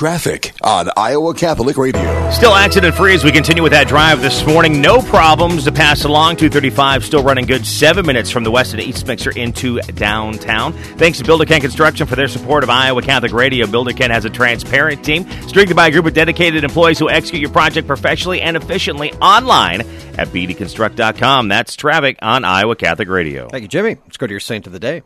Traffic on Iowa Catholic Radio. Still accident free as we continue with that drive this morning. No problems to pass along. 235 still running good. Seven minutes from the west and east mixer into downtown. Thanks to Builder Ken Construction for their support of Iowa Catholic Radio. Builder Ken has a transparent team strengthened by a group of dedicated employees who execute your project professionally and efficiently online at bdconstruct.com. That's traffic on Iowa Catholic Radio. Thank you, Jimmy. Let's go to your saint of the day.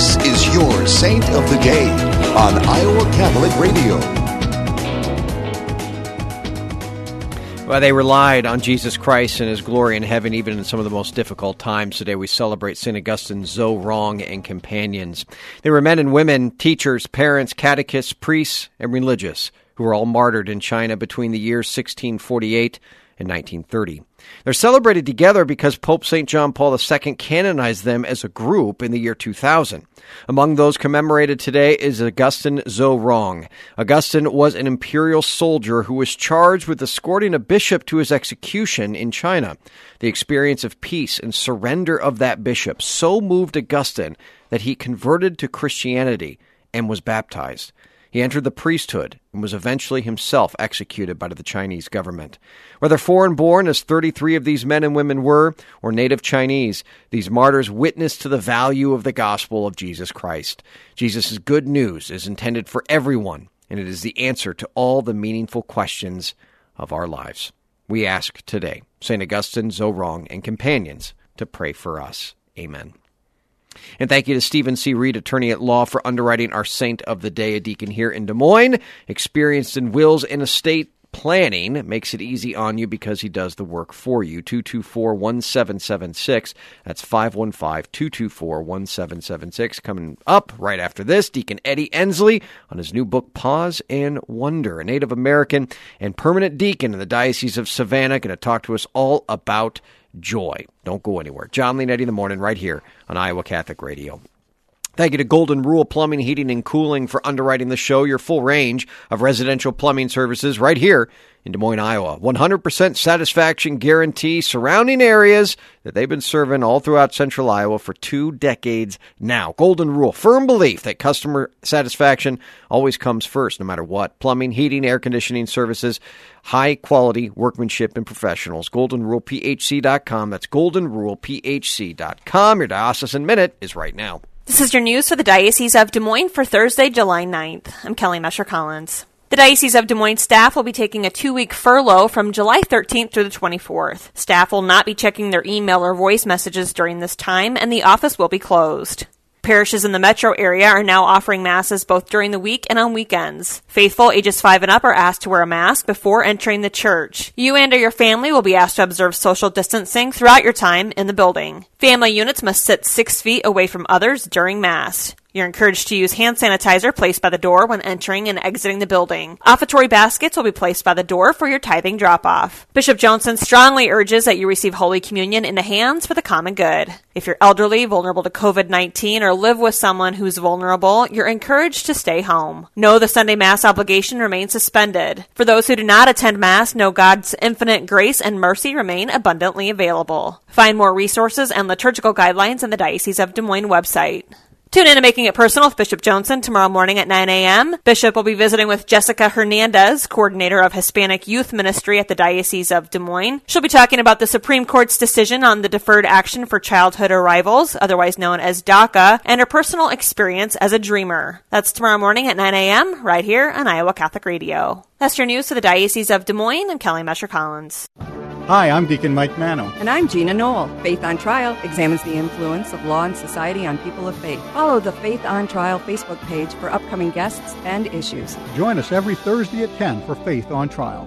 This is your Saint of the Day on Iowa Catholic Radio. Well, they relied on Jesus Christ and His glory in heaven, even in some of the most difficult times. Today, we celebrate St. Augustine, Zhao Rong, and companions. They were men and women, teachers, parents, catechists, priests, and religious who were all martyred in China between the years 1648 and 1930. They're celebrated together because Pope St. John Paul II canonized them as a group in the year 2000. Among those commemorated today is Augustine Zhao Rong. Augustine was an imperial soldier who was charged with escorting a bishop to his execution in China. The experience of peace and surrender of that bishop so moved Augustine that he converted to Christianity and was baptized. He entered the priesthood and was eventually himself executed by the Chinese government. Whether foreign born, as 33 of these men and women were, or native Chinese, these martyrs witnessed to the value of the gospel of Jesus Christ. Jesus' good news is intended for everyone, and it is the answer to all the meaningful questions of our lives. We ask today, St. Augustine, Zhao Rong, and companions to pray for us. Amen. And thank you to Stephen C. Reed, attorney at law, for underwriting our Saint of the Day, a deacon here in Des Moines, experienced in wills and estate planning makes it easy on you because he does the work for you. 224 1776. That's 515 224 1776. Coming up right after this, Deacon Eddie Ensley on his new book, Pause in Wonder. A Native American and permanent deacon in the Diocese of Savannah, going to talk to us all about joy. Don't go anywhere. Jon Leonetti in the morning, right here on Iowa Catholic Radio. Thank you to Golden Rule Plumbing, Heating, and Cooling for underwriting the show. Your full range of residential plumbing services right here in Des Moines, Iowa. 100% satisfaction guarantee surrounding areas that they've been serving all throughout central Iowa for two decades now. Golden Rule, firm belief that customer satisfaction always comes first, no matter what. Plumbing, heating, air conditioning services, high quality workmanship and professionals. GoldenRulePHC.com. That's GoldenRulePHC.com. Your diocesan minute is right now. This is your news for the Diocese of Des Moines for Thursday, July 9th. I'm Kelly Mescher Collins. The Diocese of Des Moines staff will be taking a two week furlough from July 13th through the 24th. Staff will not be checking their email or voice messages during this time, and the office will be closed. Parishes in the metro area are now offering masses both during the week and on weekends. Faithful ages 5 and up are asked to wear a mask before entering the church. You and or your family will be asked to observe social distancing throughout your time in the building. Family units must sit 6 feet away from others during Mass. You're encouraged to use hand sanitizer placed by the door when entering and exiting the building. Offertory baskets will be placed by the door for your tithing drop off. Bishop Joensen strongly urges that you receive Holy Communion in the hands for the common good. If you're elderly, vulnerable to COVID 19, or live with someone who's vulnerable, you're encouraged to stay home. Know the Sunday Mass obligation remains suspended. For those who do not attend Mass, know God's infinite grace and mercy remain abundantly available. Find more resources and liturgical guidelines on the Diocese of Des Moines website. Tune in to Making It Personal with Bishop Joensen tomorrow morning at 9 a.m. Bishop will be visiting with Jessica Hernandez, coordinator of Hispanic Youth Ministry at the Diocese of Des Moines. She'll be talking about the Supreme Court's decision on the Deferred Action for Childhood Arrivals, otherwise known as DACA, and her personal experience as a dreamer. That's tomorrow morning at 9 a.m. right here on Iowa Catholic Radio. That's your news for the Diocese of Des Moines and Kelly Mescher Collins. Hi, I'm Deacon Mike Manno. And I'm Gina Knoll. Faith on Trial examines the influence of law and society on people of faith. Follow the Faith on Trial Facebook page for upcoming guests and issues. Join us every Thursday at 10 for Faith on Trial.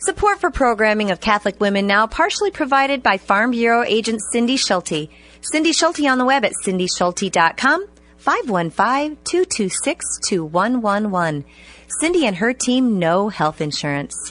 Support for programming of Catholic Women Now partially provided by Farm Bureau agent Cindy Schulte. Cindy Schulte on the web at cindyschulte.com, 515-226-2111. Cindy and her team know health insurance.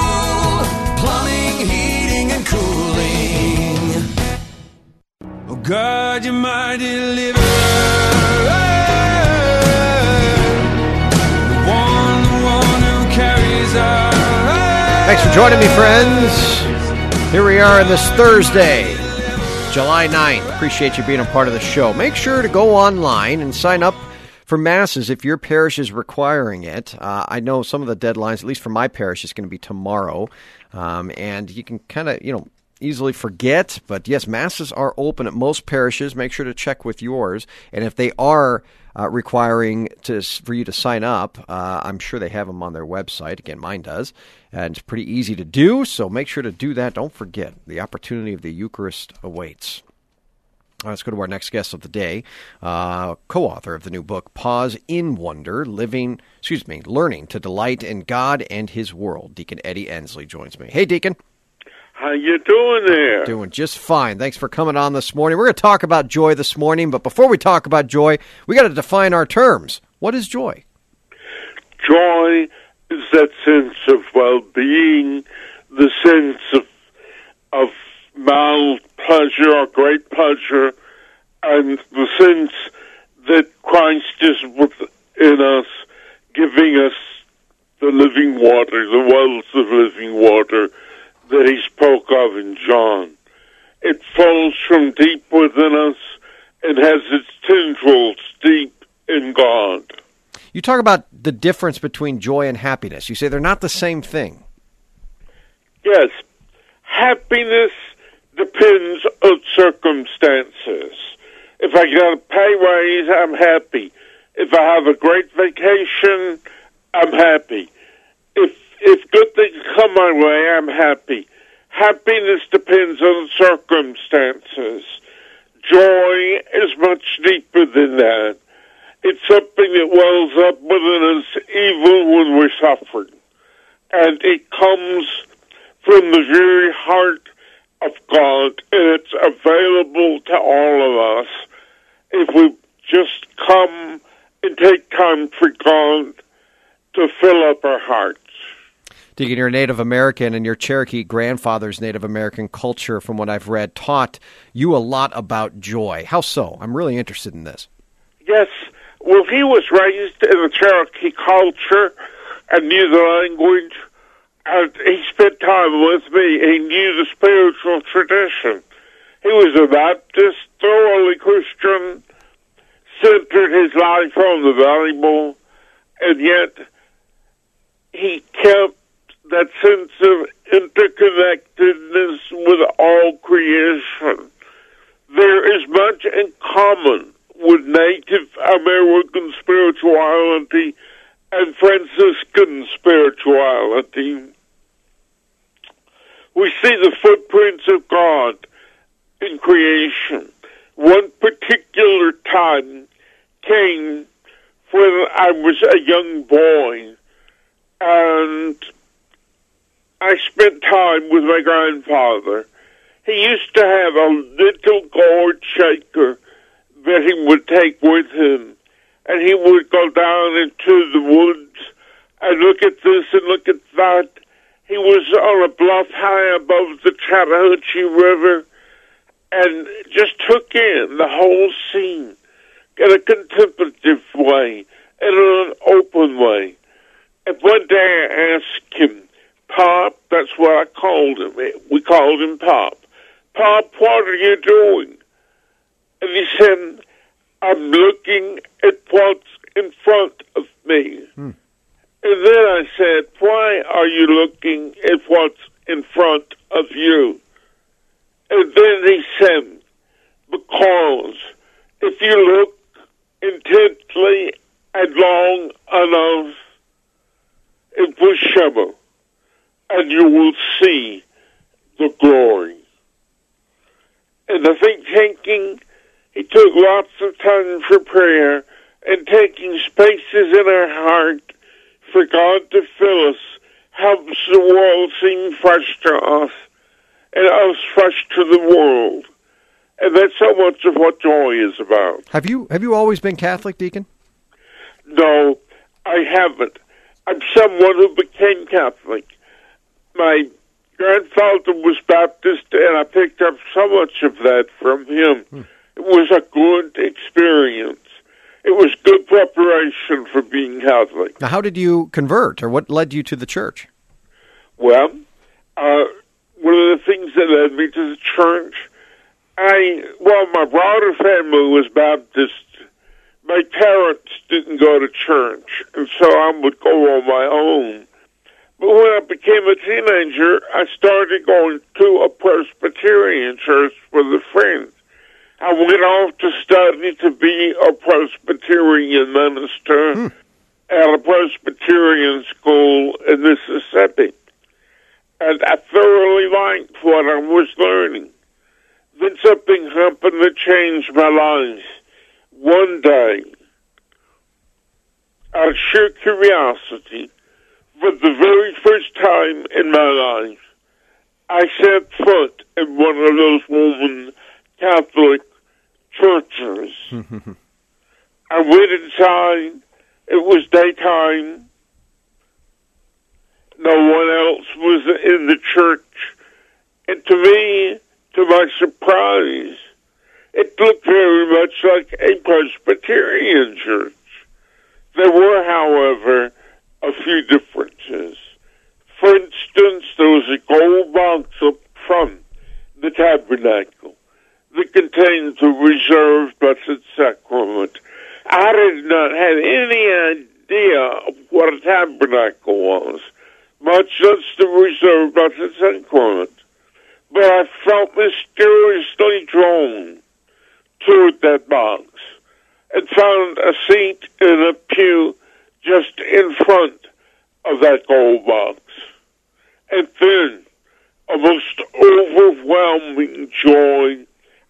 God, you're my deliverer. The one, the one who carries our Thanks for joining me, friends. Here we are on this Thursday, July 9th. Appreciate you being a part of the show. Make sure to go online and sign up for masses if your parish is requiring it. Uh, I know some of the deadlines, at least for my parish, is going to be tomorrow. Um, and you can kind of, you know, easily forget. But yes, masses are open at most parishes. Make sure to check with yours. And if they are uh, requiring to for you to sign up, uh, I'm sure they have them on their website. Again, mine does, and it's pretty easy to do. So make sure to do that. Don't forget the opportunity of the Eucharist awaits. Let's go to our next guest of the day, uh, co-author of the new book "Pause in Wonder: Living, excuse me, Learning to Delight in God and His World." Deacon Eddie Ensley joins me. Hey, Deacon. How you doing there? Doing just fine. Thanks for coming on this morning. We're going to talk about joy this morning, but before we talk about joy, we got to define our terms. What is joy? Joy is that sense of well-being, the sense of of mild pleasure or great pleasure, and the sense that Christ is within us, giving us the living water, the wells of living water that he spoke of in John. It flows from deep within us and has its tendrils deep in God. You talk about the difference between joy and happiness. You say they're not the same thing. Yes, happiness depends on circumstances. If I get a pay raise, I'm happy. If I have a great vacation, I'm happy. If if good things come my way, I'm happy. Happiness depends on circumstances. Joy is much deeper than that. It's something that wells up within us even when we're suffering. And it comes from the very heart of God, and it's available to all of us if we just come and take time for God to fill up our hearts. Deacon, you're Native American, and your Cherokee grandfather's Native American culture, from what I've read, taught you a lot about joy. How so? I'm really interested in this. Yes, well, he was raised in the Cherokee culture and knew the language, and he spent time with me. He knew the spiritual tradition. He was a Baptist, thoroughly Christian, centered his life on the Bible, and yet he kept that sense of interconnectedness with all creation. There is much in common with Native American spirituality and Franciscan spirituality. We see the footprints of God in creation. One particular time came when I was a young boy and I spent time with my grandfather. He used to have a little gourd shaker that he would take with him, and he would go down into the woods and look at this and look at that. He was on a bluff high above the Chattahoochee River and just took in the whole scene in a contemplative way in an open way. And one day I asked him, Pop, that's what I called him. We called him Pop. Pop, what are you doing? And he said, I'm looking at what's in front of me. Hmm. And then I said, Why are you looking at what's in front of you? And then he said, Because if you look intently and long enough, it will shimmer, and you will see the glory. And I think taking, he took lots of time for prayer and taking spaces in our heart for God to fill us helps the world seem fresh to us and us fresh to the world. And that's so much of what joy is about. Have you have you always been Catholic, Deacon? No, I haven't. I'm someone who became Catholic. My grandfather was Baptist, and I picked up so much of that from him. It was a good experience. It was good preparation for being Catholic. Now, how did you convert, or what led you to the church? Well, uh, one of the things that led me to the church, I well, my broader family was Baptist. My parents didn't go to church, and so I would go on my own. But when I became a teenager, I started going to a Presbyterian church with a friend. I went off to study to be a Presbyterian minister hmm. at a Presbyterian school in Mississippi. And I thoroughly liked what I was learning. Then something happened that changed my life. One day, out of sheer curiosity, for the very first time in my life, I set foot in one of those Roman Catholic churches. I went inside. It was daytime. No one else was in the church. And to me, to my surprise, it looked very much like a Presbyterian church. There were, however, a few differences. For instance, there was a gold box up front the tabernacle that contained the reserved Blessed Sacrament. I did not have any idea of what a tabernacle was, much less the reserved Blessed Sacrament. But I felt mysteriously drawn toward that box and found a seat in a pew just in front of that gold box. And then a most overwhelming joy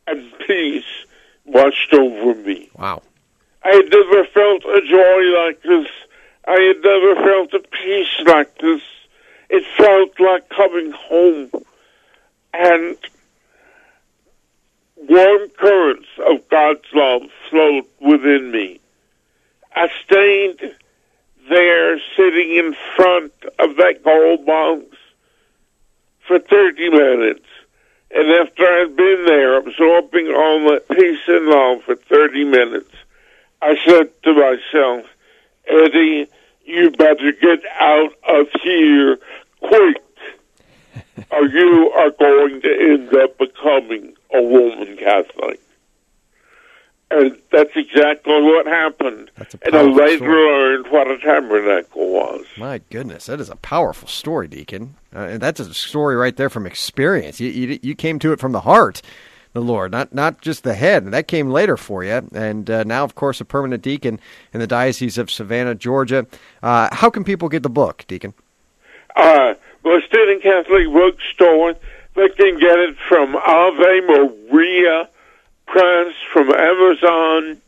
and peace washed over me. Wow. I had never felt a joy like this. I had never felt a peace like this. It felt like coming home. And warm currents of God's love flowed within me. I stayed there sitting in front of that gold box for 30 minutes. And after I'd been there absorbing all that peace and love for 30 minutes, I said to myself, Eddie, you better get out of here quick, or you are going to end up becoming a Roman Catholic. And that's exactly what happened. and I later story. learned what a tabernacle was. My goodness, that is a powerful story, Deacon. Uh, and that's a story right there from experience. You, you you came to it from the heart, the Lord, not not just the head. And That came later for you, and uh, now, of course, a permanent deacon in the diocese of Savannah, Georgia. Uh, how can people get the book, Deacon? Uh, well, Student Catholic Bookstore, they can get it from Ave Maria Press, from Amazon,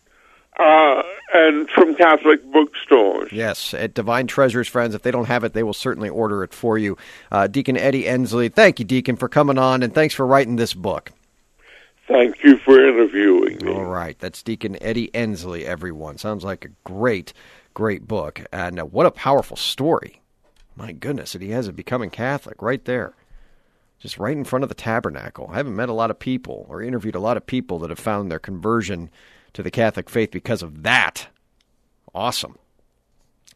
uh, and from Catholic bookstores. Yes, at Divine Treasures, friends. If they don't have it, they will certainly order it for you. Uh, Deacon Eddie Ensley, thank you, Deacon, for coming on, and thanks for writing this book. Thank you for interviewing me. All right, that's Deacon Eddie Ensley. Everyone sounds like a great, great book, and uh, what a powerful story. My goodness, and he has a becoming Catholic right there, just right in front of the tabernacle. I haven't met a lot of people or interviewed a lot of people that have found their conversion to the Catholic faith because of that. Awesome.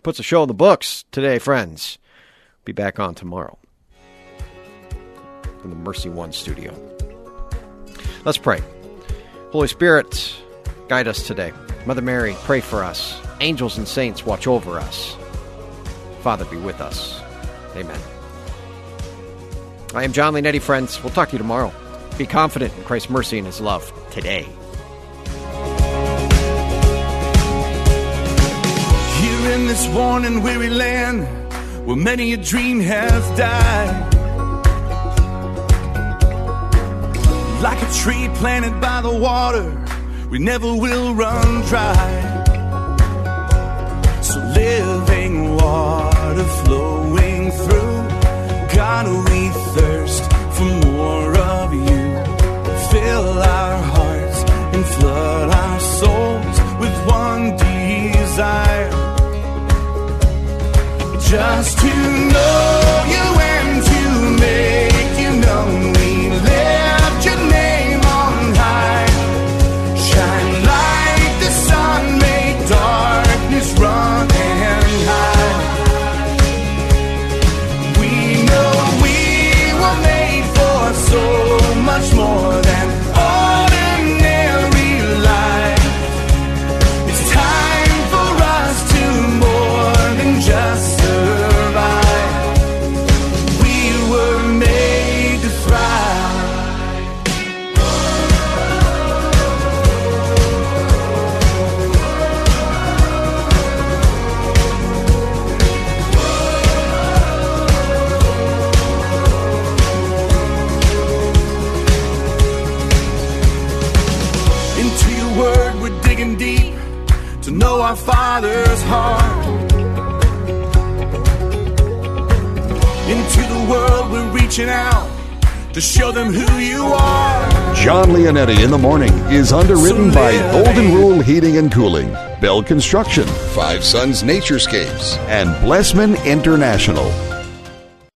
Puts a show in the books today, friends. Be back on tomorrow from the Mercy One studio. Let's pray. Holy Spirit, guide us today. Mother Mary, pray for us. Angels and saints, watch over us. Father, be with us. Amen. I am Jon Leonetti, friends. We'll talk to you tomorrow. Be confident in Christ's mercy and his love today. Here in this worn and weary land where many a dream has died. Like a tree planted by the water, we never will run dry. So living water flowing through, God, we thirst for more of you. Fill our hearts and flood our souls with one desire just to know you and to make heart. Into the world, we're reaching out to show them who you are. Jon Leonetti in the morning is underwritten by Golden Rule Heating and Cooling, Bell Construction, Five suns Naturescapes, and Blessman International.